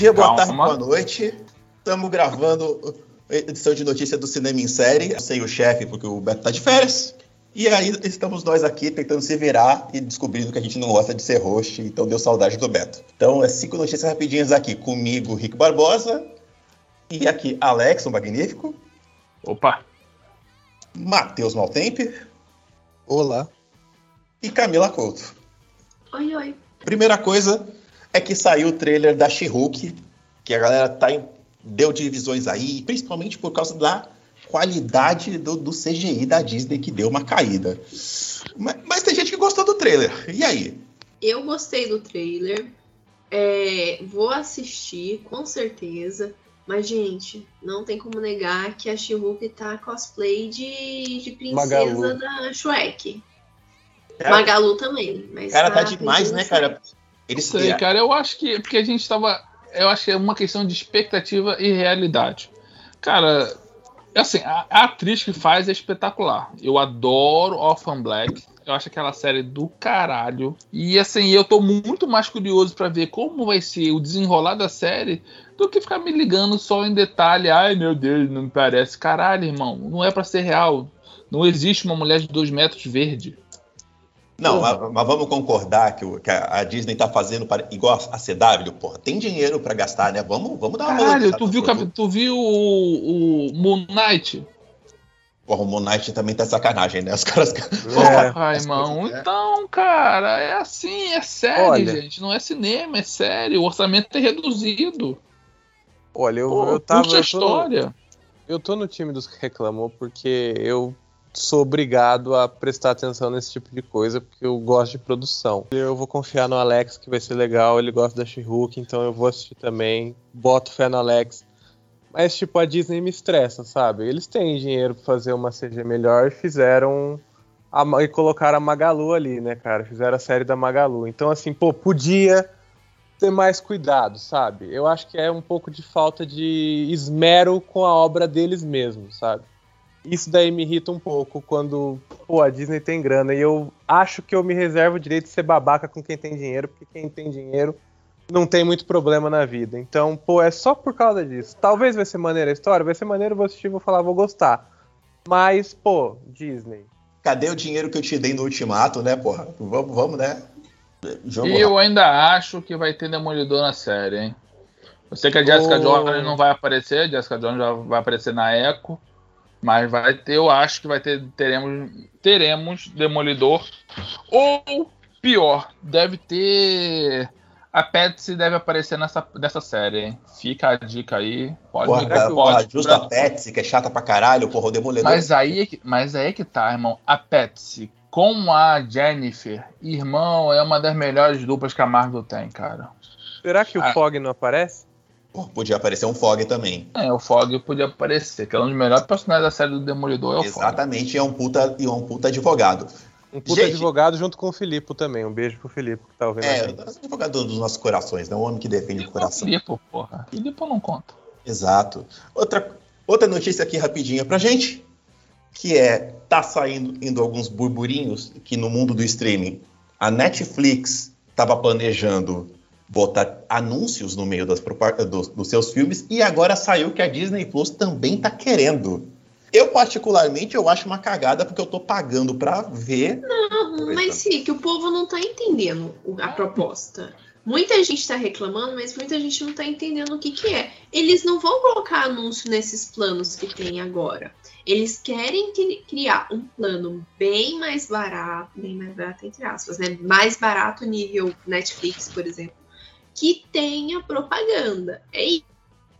dia, boa Calma. tarde, boa noite. Estamos gravando edição de notícia do Cinema em Série, sem o chefe, porque o Beto tá de férias. E aí estamos nós aqui tentando se virar e descobrindo que a gente não gosta de ser host, então deu saudade do Beto. Então é cinco notícias rapidinhas aqui. Comigo, Rick Barbosa. E aqui, Alex, o Magnífico. Opa! Matheus Maltempe. Olá. E Camila Couto. Oi, oi. Primeira coisa é que saiu o trailer da She-Hulk, que a galera tá em, deu divisões aí, principalmente por causa da qualidade do, do CGI da Disney que deu uma caída. Mas, mas, tem gente que gostou do trailer. E aí? Eu gostei do trailer. É, vou assistir, com certeza. Mas, gente, não tem como negar que a She-Hulk tá cosplay de, de princesa Magalu. da Shrek. Cara, Magalu também. Mas cara, tá, tá demais, né, cara? Eles sei, cara, eu acho que. Porque a gente tava. Eu acho que é uma questão de expectativa e realidade. Cara, assim, a, a atriz que faz é espetacular. Eu adoro Orphan Black. Eu acho aquela série do caralho. E assim, eu tô muito mais curioso para ver como vai ser o desenrolar da série do que ficar me ligando só em detalhe. Ai meu Deus, não me parece. Caralho, irmão, não é para ser real. Não existe uma mulher de dois metros verde. Não, mas, mas, vamos concordar que, o, que a Disney tá fazendo para, igual a CW, porra, tem dinheiro para gastar, né? Vamos, vamos dar uma Caralho, tu viu, tu viu o, o Moon Knight? Porra, o Moon Knight também tá sacanagem, né? Os caras. É, Porra, irmão. É. Então, cara, é assim, é sério, Olha, gente. Não é cinema, é sério. O orçamento é reduzido. Olha, eu, Pô, eu tava. Eu tô, história. eu tô no time dos que reclamou porque eu sou obrigado a prestar atenção nesse tipo de coisa, porque eu gosto de produção. Eu vou confiar no Alex, que vai ser legal, ele gosta da she então eu vou assistir também. Boto fé no Alex. Mas, tipo, a Disney me estressa, sabe? Eles têm dinheiro pra fazer uma CG melhor e fizeram. A, e colocaram a Magalu ali, né, cara? Fizeram a série da Magalu. Então, assim, pô, podia ter mais cuidado, sabe? Eu acho que é um pouco de falta de esmero com a obra deles mesmos, sabe? Isso daí me irrita um pouco quando, pô, a Disney tem grana. E eu acho que eu me reservo o direito de ser babaca com quem tem dinheiro, porque quem tem dinheiro não tem muito problema na vida. Então, pô, é só por causa disso. Talvez vai ser maneira a história, vai ser maneiro, vou assistir, vou falar, vou gostar. Mas, pô, Disney. Cadê o dinheiro que eu te dei no ultimato, né, porra? Vamos, vamos, né? Jogo e eu ainda acho que vai ter Demolidor na série, hein? Eu sei que a Jessica oh. Jones não vai aparecer, a Jessica Jones já vai aparecer na Echo. Mas vai ter, eu acho que vai ter, teremos, teremos Demolidor. Ou pior, deve ter. A Patsy deve aparecer nessa, nessa série, hein? Fica a dica aí. Pode, porra, pode, porra, justo a Patsy, que é chata pra caralho, porra, o Demolidor. Mas aí, é mas aí é que tá, irmão. A Patsy com a Jennifer, irmão, é uma das melhores duplas que a Marvel tem, cara. Será que o ah. Fog não aparece? Pô, podia aparecer um Fog também. É, o Fog podia aparecer, que é um dos melhores personagens da série do Demolidor, é o Exatamente, Fog. é um puta, e é um puta advogado. Um puta Gente, advogado junto com o Filipe também. Um beijo pro Filipe que tá ouvindo É, advogado dos nossos corações, né? Um homem que defende o coração. Filipe, porra. Filipe não conta. Exato. Outra, outra notícia aqui rapidinha pra gente, que é, tá saindo indo alguns burburinhos que no mundo do streaming, a Netflix estava planejando botar anúncios no meio das, dos, dos, seus filmes e agora saiu que a Disney Plus também tá querendo. Eu, particularmente, eu acho uma cagada porque eu tô pagando para ver. Não, mas sim, que o povo não tá entendendo a proposta. Muita gente está reclamando, mas muita gente não está entendendo o que, que é. Eles não vão colocar anúncio nesses planos que tem agora. Eles querem criar um plano bem mais barato, bem mais barato entre aspas, né? Mais barato nível Netflix, por exemplo, que tenha propaganda. É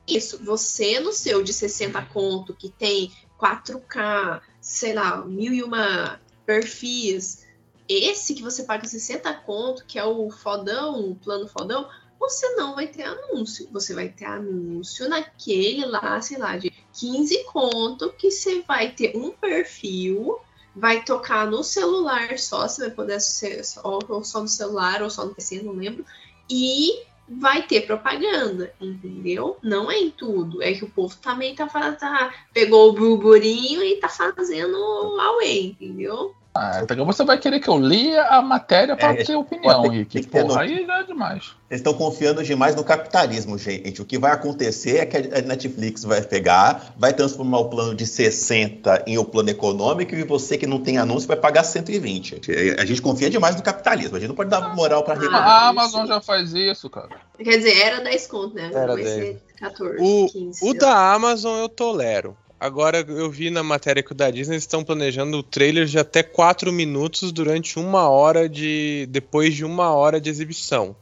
isso. Você no seu de 60 conto, que tem 4K, sei lá, mil e uma perfis, esse que você paga 60 conto, que é o fodão, o plano fodão, você não vai ter anúncio. Você vai ter anúncio naquele lá, sei lá, de 15 conto, que você vai ter um perfil, vai tocar no celular só, você vai poder ser ou só no celular ou só no PC, não lembro. E vai ter propaganda, entendeu? Não é em tudo. É que o povo também tá, tá pegou o burburinho e tá fazendo away, entendeu? Ah, então você vai querer que eu leia a matéria para é, ter opinião, Rick. Porra, aí não é demais. Eles estão confiando demais no capitalismo, gente. O que vai acontecer é que a Netflix vai pegar, vai transformar o plano de 60 em o plano econômico e você que não tem anúncio vai pagar 120. A gente confia demais no capitalismo. A gente não pode dar moral para ah, A Amazon já faz isso, cara. Quer dizer, era 10 conto, né? Era vai 10. ser 14, o, 15. O da Amazon eu tolero. Agora eu vi na matéria que o da Disney estão planejando o trailer de até 4 minutos durante uma hora de. depois de uma hora de exibição.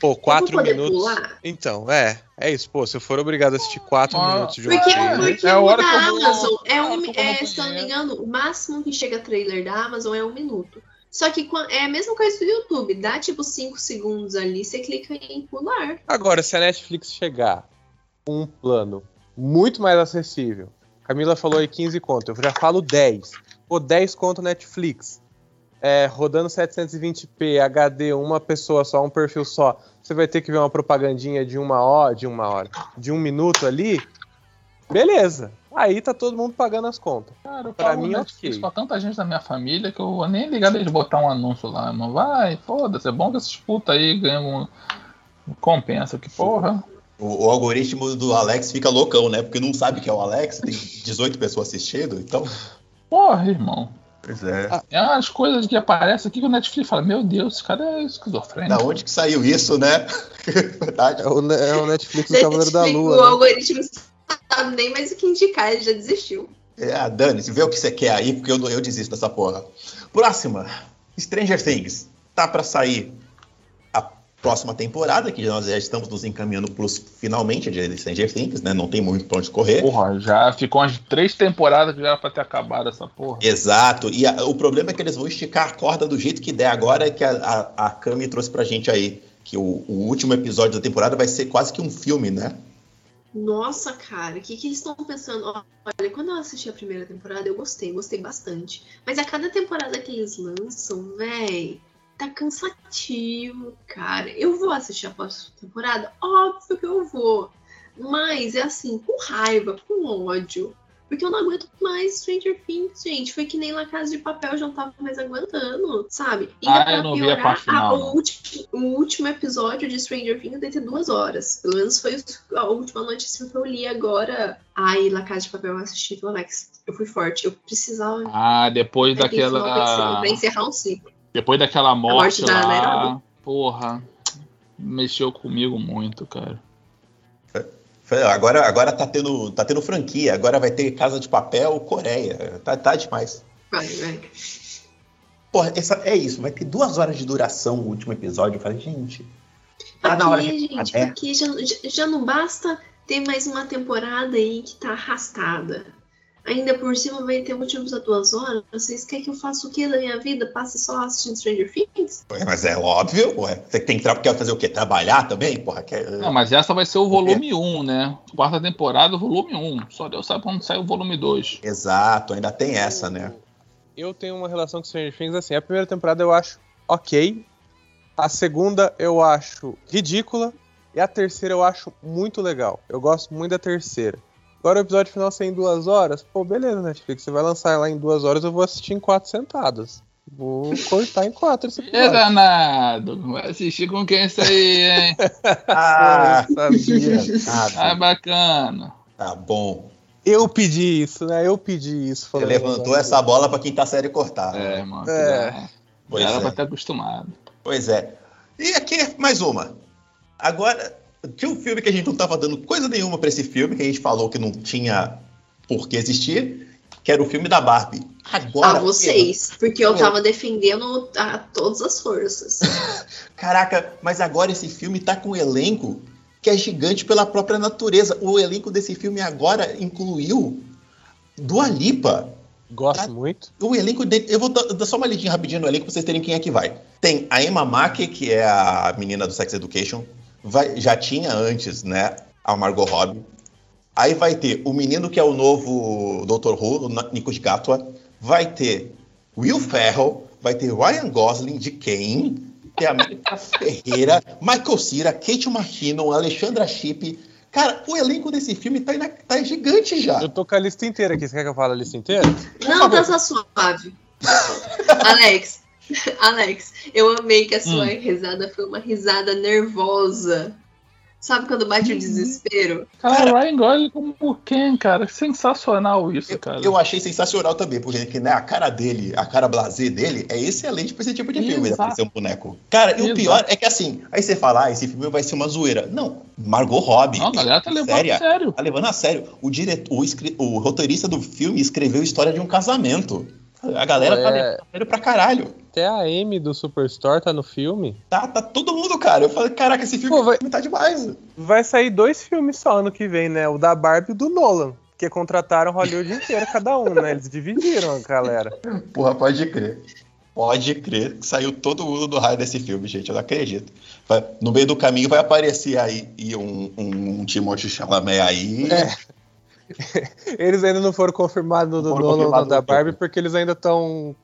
Pô, 4 minutos. Pular? Então, é. É isso, pô. Se eu for obrigado a assistir 4 ah, minutos de um porque, trailer. Porque é a hora da Amazon é um. É, se não me engano, o máximo que chega trailer da Amazon é um minuto. Só que é a mesma coisa do YouTube. Dá tipo 5 segundos ali, você clica em pular. Agora, se a Netflix chegar com um plano muito mais acessível Camila falou aí 15 conto, eu já falo 10. Pô, 10 conto Netflix. É, rodando 720p, HD, uma pessoa só, um perfil só. Você vai ter que ver uma propagandinha de uma hora, de uma hora, de um minuto ali. Beleza. Aí tá todo mundo pagando as contas. Cara, pra mim, Netflix ok. Pra tanta gente da minha família que eu vou nem ligar de botar um anúncio lá. Não vai, foda-se. É bom que esses puta aí ganham um... compensa. Que porra. O, o, algoritmo do Alex fica loucão, né? Porque não sabe que é o Alex, tem 18 pessoas assistindo, então. Porra, irmão. Pois é. Ah, é as coisas que aparecem aqui que o Netflix fala: Meu Deus, esse cara é esquizofrênico. Da onde que saiu isso, né? Verdade. É o, é o Netflix do Cavaleiro da Lua. O né? algoritmo não sabe nem mais o que indicar, ele já desistiu. É, Dani, vê o que você quer aí, porque eu, eu desisto dessa porra. Próxima: Stranger Things. Tá pra sair próxima temporada, que nós já estamos nos encaminhando pros finalmente de Stranger Things, né? Não tem muito pra onde correr. Porra, já ficou umas três temporadas que já era pra ter acabado essa porra. Exato. E a, o problema é que eles vão esticar a corda do jeito que der agora, que a, a, a Cami trouxe pra gente aí. Que o, o último episódio da temporada vai ser quase que um filme, né? Nossa, cara, o que, que eles estão pensando? Olha, quando eu assisti a primeira temporada, eu gostei, gostei bastante. Mas a cada temporada que eles lançam, véi, tá cansativo, cara. Eu vou assistir a próxima temporada? Óbvio que eu vou. Mas é assim, com raiva, com ódio. Porque eu não aguento mais Stranger Things, gente. Foi que nem La Casa de Papel, eu já não tava mais aguentando, sabe? E ah, eu não piorar, vi a parte final, a, o, último, o, último, episódio de Stranger Things deve ter duas horas. Pelo menos foi a última notícia que eu li agora. Ai, La Casa de Papel eu assisti, Alex. Eu fui forte, eu precisava. Ah, depois daquela. Pra encerrar um ciclo. Depois daquela morte, morte lá, porra, mexeu comigo muito, cara. Agora, agora tá, tendo, tá tendo franquia, agora vai ter Casa de Papel Coreia. Tá, tá demais. Vai, vai. Porra, essa, é isso, vai ter duas horas de duração o último episódio. Eu falei, gente. Tá aqui, na hora de... gente, porque já, já não basta ter mais uma temporada aí que tá arrastada. Ainda por cima vai ter últimos a duas horas. Vocês querem que eu faça o que da minha vida? Passe só assistindo Stranger Things? Ué, mas é óbvio, ué. Você tem que quer fazer o quê? Trabalhar também? Porra, quer... Não, mas essa vai ser o volume 1, né? Quarta temporada, volume 1. Só Deus sabe quando sai o volume 2. Exato, ainda tem essa, né? Eu tenho uma relação com Stranger Things assim. A primeira temporada eu acho ok. A segunda eu acho ridícula. E a terceira eu acho muito legal. Eu gosto muito da terceira. Agora o episódio final ser em duas horas, pô, beleza, Netflix. Você vai lançar lá em duas horas, eu vou assistir em quatro sentadas. Vou cortar em quatro esse episódio. É danado. Vai assistir com quem isso aí, hein? ah, sabia. Ah, bacana. Tá bom. Eu pedi isso, né? Eu pedi isso. Você levantou essa bola pra quinta série cortar. É, mano. É. Pois Era é. pra estar acostumado. Pois é. E aqui, mais uma. Agora, tinha um filme que a gente não estava dando coisa nenhuma para esse filme, que a gente falou que não tinha por que existir, que era o filme da Barbie. Agora, a vocês, porque eu tava defendendo a todas as forças. Caraca, mas agora esse filme tá com um elenco que é gigante pela própria natureza. O elenco desse filme agora incluiu Dua Lipa. Gosto tá? muito. O elenco dele. Eu vou dar, dar, só uma lidinha rapidinho no elenco pra vocês terem quem é que vai. Tem a Emma Mackey, que é a menina do Sex Education vai, já tinha antes, né, a Margot Robbie. Aí vai ter o menino que é o novo Dr. Who, o Nico de Gatua. Vai ter Will Ferrell, vai ter Ryan Gosling de Kane, tem a América Ferreira, Michael Cera, Kate McKinnon, Alexandra Shipp. Cara, o elenco desse filme tá, tá gigante já. Eu tô com a lista inteira aqui. Você quer que eu fale a lista inteira? Não, tá só suave. Alex, Alex, eu amei que a sua hum. risada foi uma risada nervosa. Sabe quando bate o uhum. desespero? Cara, Ryan Gosling como Ken, cara. Sensacional isso, eu, cara. Eu achei sensacional também, porque né, a cara dele, a cara blazer dele é excelente pra esse tipo de filme, né? Pra ser um boneco. Cara, Exato. e o pior é que assim, aí você fala, ah, esse filme vai ser uma zoeira. Não, Margot Robbie. Não, a galera tá levando séria, a sério. Tá levando a sério. O, diretor, o, o roteirista do filme escreveu a história de um casamento. A galera tá é... tá levando pra caralho. Até a Amy do Superstore tá no filme. Tá, tá todo mundo, cara. Eu falei, caraca, esse filme Pô, vai... tá demais. Vai sair dois filmes só ano que vem, né? O da Barbie e o do Nolan. Porque contrataram Hollywood inteiro, cada um, né? Eles dividiram a galera. Porra, pode crer. Pode crer que saiu todo mundo do raio desse filme, gente. Eu não acredito. No meio do caminho vai aparecer aí um, um, um Timothée Chalamet aí. É. Eles ainda não foram confirmados no do Nolan da Barbie porque eles ainda estão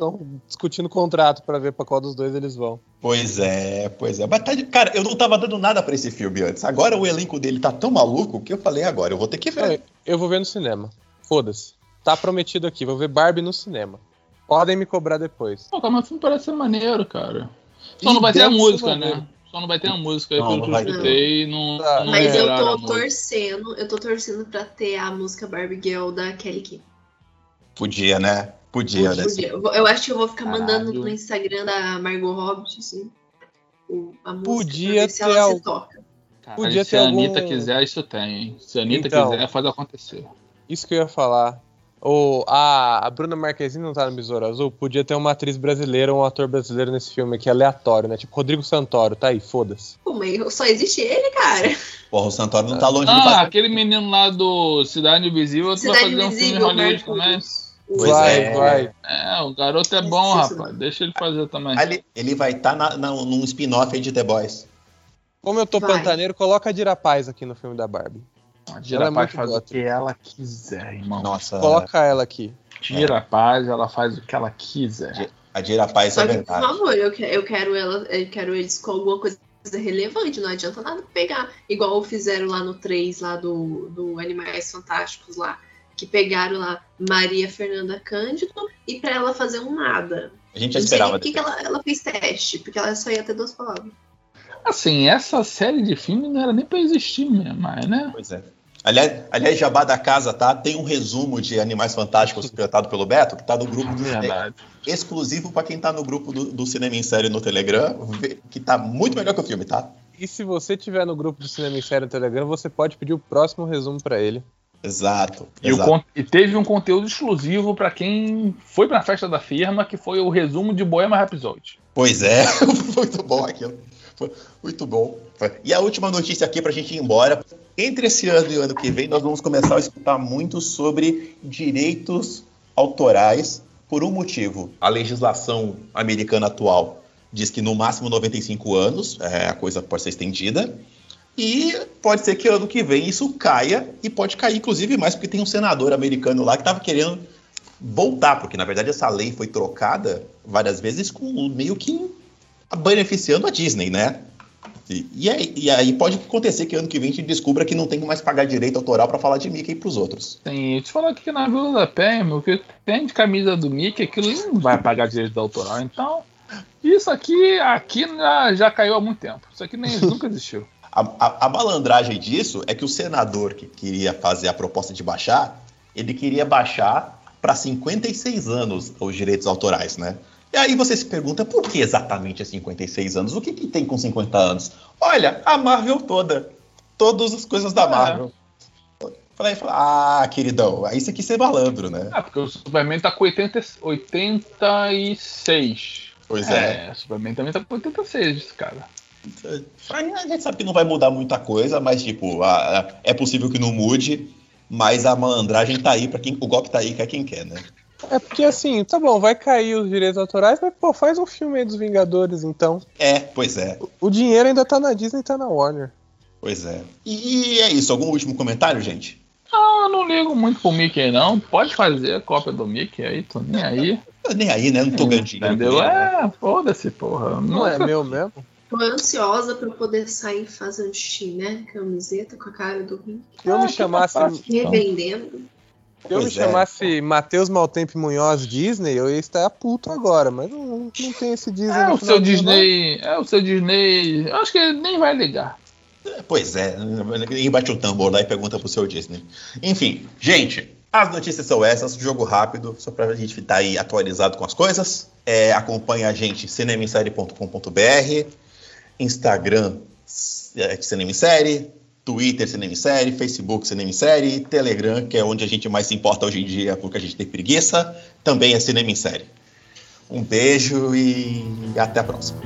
estão discutindo contrato para ver para qual dos dois eles vão. Pois é, pois é. Mas tá, cara, eu não tava dando nada para esse filme antes. Agora o elenco dele tá tão maluco que eu falei agora, eu vou ter que ver. Eu vou ver no cinema. Foda-se. Tá prometido aqui, vou ver Barbie no cinema. Podem me cobrar depois. Pô, mas o filme parece ser maneiro, cara. Só e não vai ter a música, né? Só não vai ter a música aí, pelo que eu escutei. Não, não, Mas eu tô torcendo, eu tô torcendo pra ter a música Barbie Girl da Kelly Key. Podia, né? Podia, né? Podia. Eu acho que eu vou ficar Caralho. mandando no Instagram da Margot Robbie, assim, a música, Podia ter ela se toca. Caralho, Podia se ter a Anitta algum... quiser, isso tem, hein? Se a Anitta então, quiser, faz acontecer. Isso que eu ia falar. Ou a, a Bruna Marquezine não tá no Besouro Azul? Podia ter uma atriz brasileira ou um ator brasileiro nesse filme que é aleatório, né? Tipo Rodrigo Santoro, tá aí, foda-se. Pô, mas só existe ele, cara. Porra, o Santoro não tá longe ah, de fazer. Ah, aquele menino lá do Cidade Invisível Cidade vai fazer um filme Hollywood também. Pois vai, é. vai. É, o garoto é bom, rapaz. Deixa ele fazer também. Ali, ele vai estar tá num spin-off de The Boys. Como eu tô vai. pantaneiro, coloca a Dira Paz aqui no filme da Barbie. A Dira ela Paz é faz o que ela quiser, irmão. Nossa. Coloca ela aqui. Dira é. Paz, ela faz o que ela quiser. A Dira Paz é verdade. Por favor, eu quero, eu quero, ela, eu quero eles com alguma coisa relevante, não adianta nada pegar, igual fizeram lá no 3, lá do, do Animais Fantásticos lá que pegaram lá Maria Fernanda Cândido e para ela fazer um nada. A gente já esperava. Por que, que ela, ela fez teste? Porque ela só ia ter duas palavras. Assim, essa série de filme não era nem para existir mesmo, né? Pois é. Aliás, aliás, Jabá da Casa, tá? Tem um resumo de Animais Fantásticos interpretado pelo Beto, que tá no grupo do Verdade. exclusivo para quem tá no grupo do, do, Cinema em Série no Telegram, que tá muito melhor que o filme, tá? E se você tiver no grupo do Cinema em Série no Telegram, você pode pedir o próximo resumo para ele. Exato. E, exato. O, e teve um conteúdo exclusivo para quem foi para a festa da firma, que foi o resumo de Bohemian Rhapsody. Pois é, muito bom aquilo. Foi muito bom. E a última notícia aqui para a gente ir embora. Entre esse ano e o ano que vem, nós vamos começar a escutar muito sobre direitos autorais por um motivo. A legislação americana atual diz que no máximo 95 anos, é, a coisa pode ser estendida. E pode ser que ano que vem isso caia e pode cair, inclusive, mais, porque tem um senador americano lá que estava querendo voltar, porque na verdade essa lei foi trocada várias vezes com meio que beneficiando a Disney, né? E, e, aí, e, aí, pode acontecer que ano que vem a gente descubra que não tem mais pagar direito autoral para falar de Mickey para os outros. Tem, te falar aqui que na Vila da Penha, o que tem de camisa do Mickey, aquilo não vai pagar direito autoral. Então, isso aqui, aqui já, já caiu há muito tempo. Isso aqui nem, nunca existiu. A, a, a, malandragem disso é que o senador que queria fazer a proposta de baixar, ele queria baixar para 56 anos os direitos autorais, né? E aí você se pergunta por que exatamente 56 anos? O que, que tem com 50 anos? Olha, a Marvel toda. Todas as coisas da é. Marvel. Falei, ah, queridão, aí você quis ser malandro, né? Ah, porque o Superman tá com 80, 86. Pois é. é. O Superman também tá com 86, cara. A gente sabe que não vai mudar muita coisa, mas tipo, a, a, é possível que não mude, mas a malandragem tá aí para quem o golpe tá aí quer quem quer, né? É porque assim, tá bom, vai cair os direitos autorais, mas pô, faz um filme aí dos Vingadores então. É, pois é. O, o dinheiro ainda tá na Disney e tá na Warner. Pois é. E, e é isso, algum último comentário, gente? Não, eu não ligo muito pro Mickey, não. Pode fazer a cópia do Mickey aí, tô nem aí. nem aí, né? Não tô ganhando dinheiro. Entendeu? É, foda-se, porra. Não, não é meu mesmo? Tô ansiosa para poder sair fazendo xixi, né? Camiseta com a cara do Mickey. Se eu me chamasse. Revendendo. Se eu pois me é. chamasse Matheus Maltempo Munhoz Disney, eu ia estar puto agora, mas não, não tem esse Disney. É o seu Disney. Não. É o seu Disney. Eu acho que ele nem vai ligar. Pois é, ninguém bate o tambor lá e pergunta pro seu Disney. Enfim, gente, as notícias são essas, jogo rápido, só pra gente estar aí atualizado com as coisas. É, acompanha a gente cinemissérie.com.br, Instagram é, Cinemissérie, Twitter Cinemissérie, Facebook Cinemissérie, Telegram, que é onde a gente mais se importa hoje em dia porque a gente tem preguiça, também é Cinemissérie. Um beijo e até a próxima.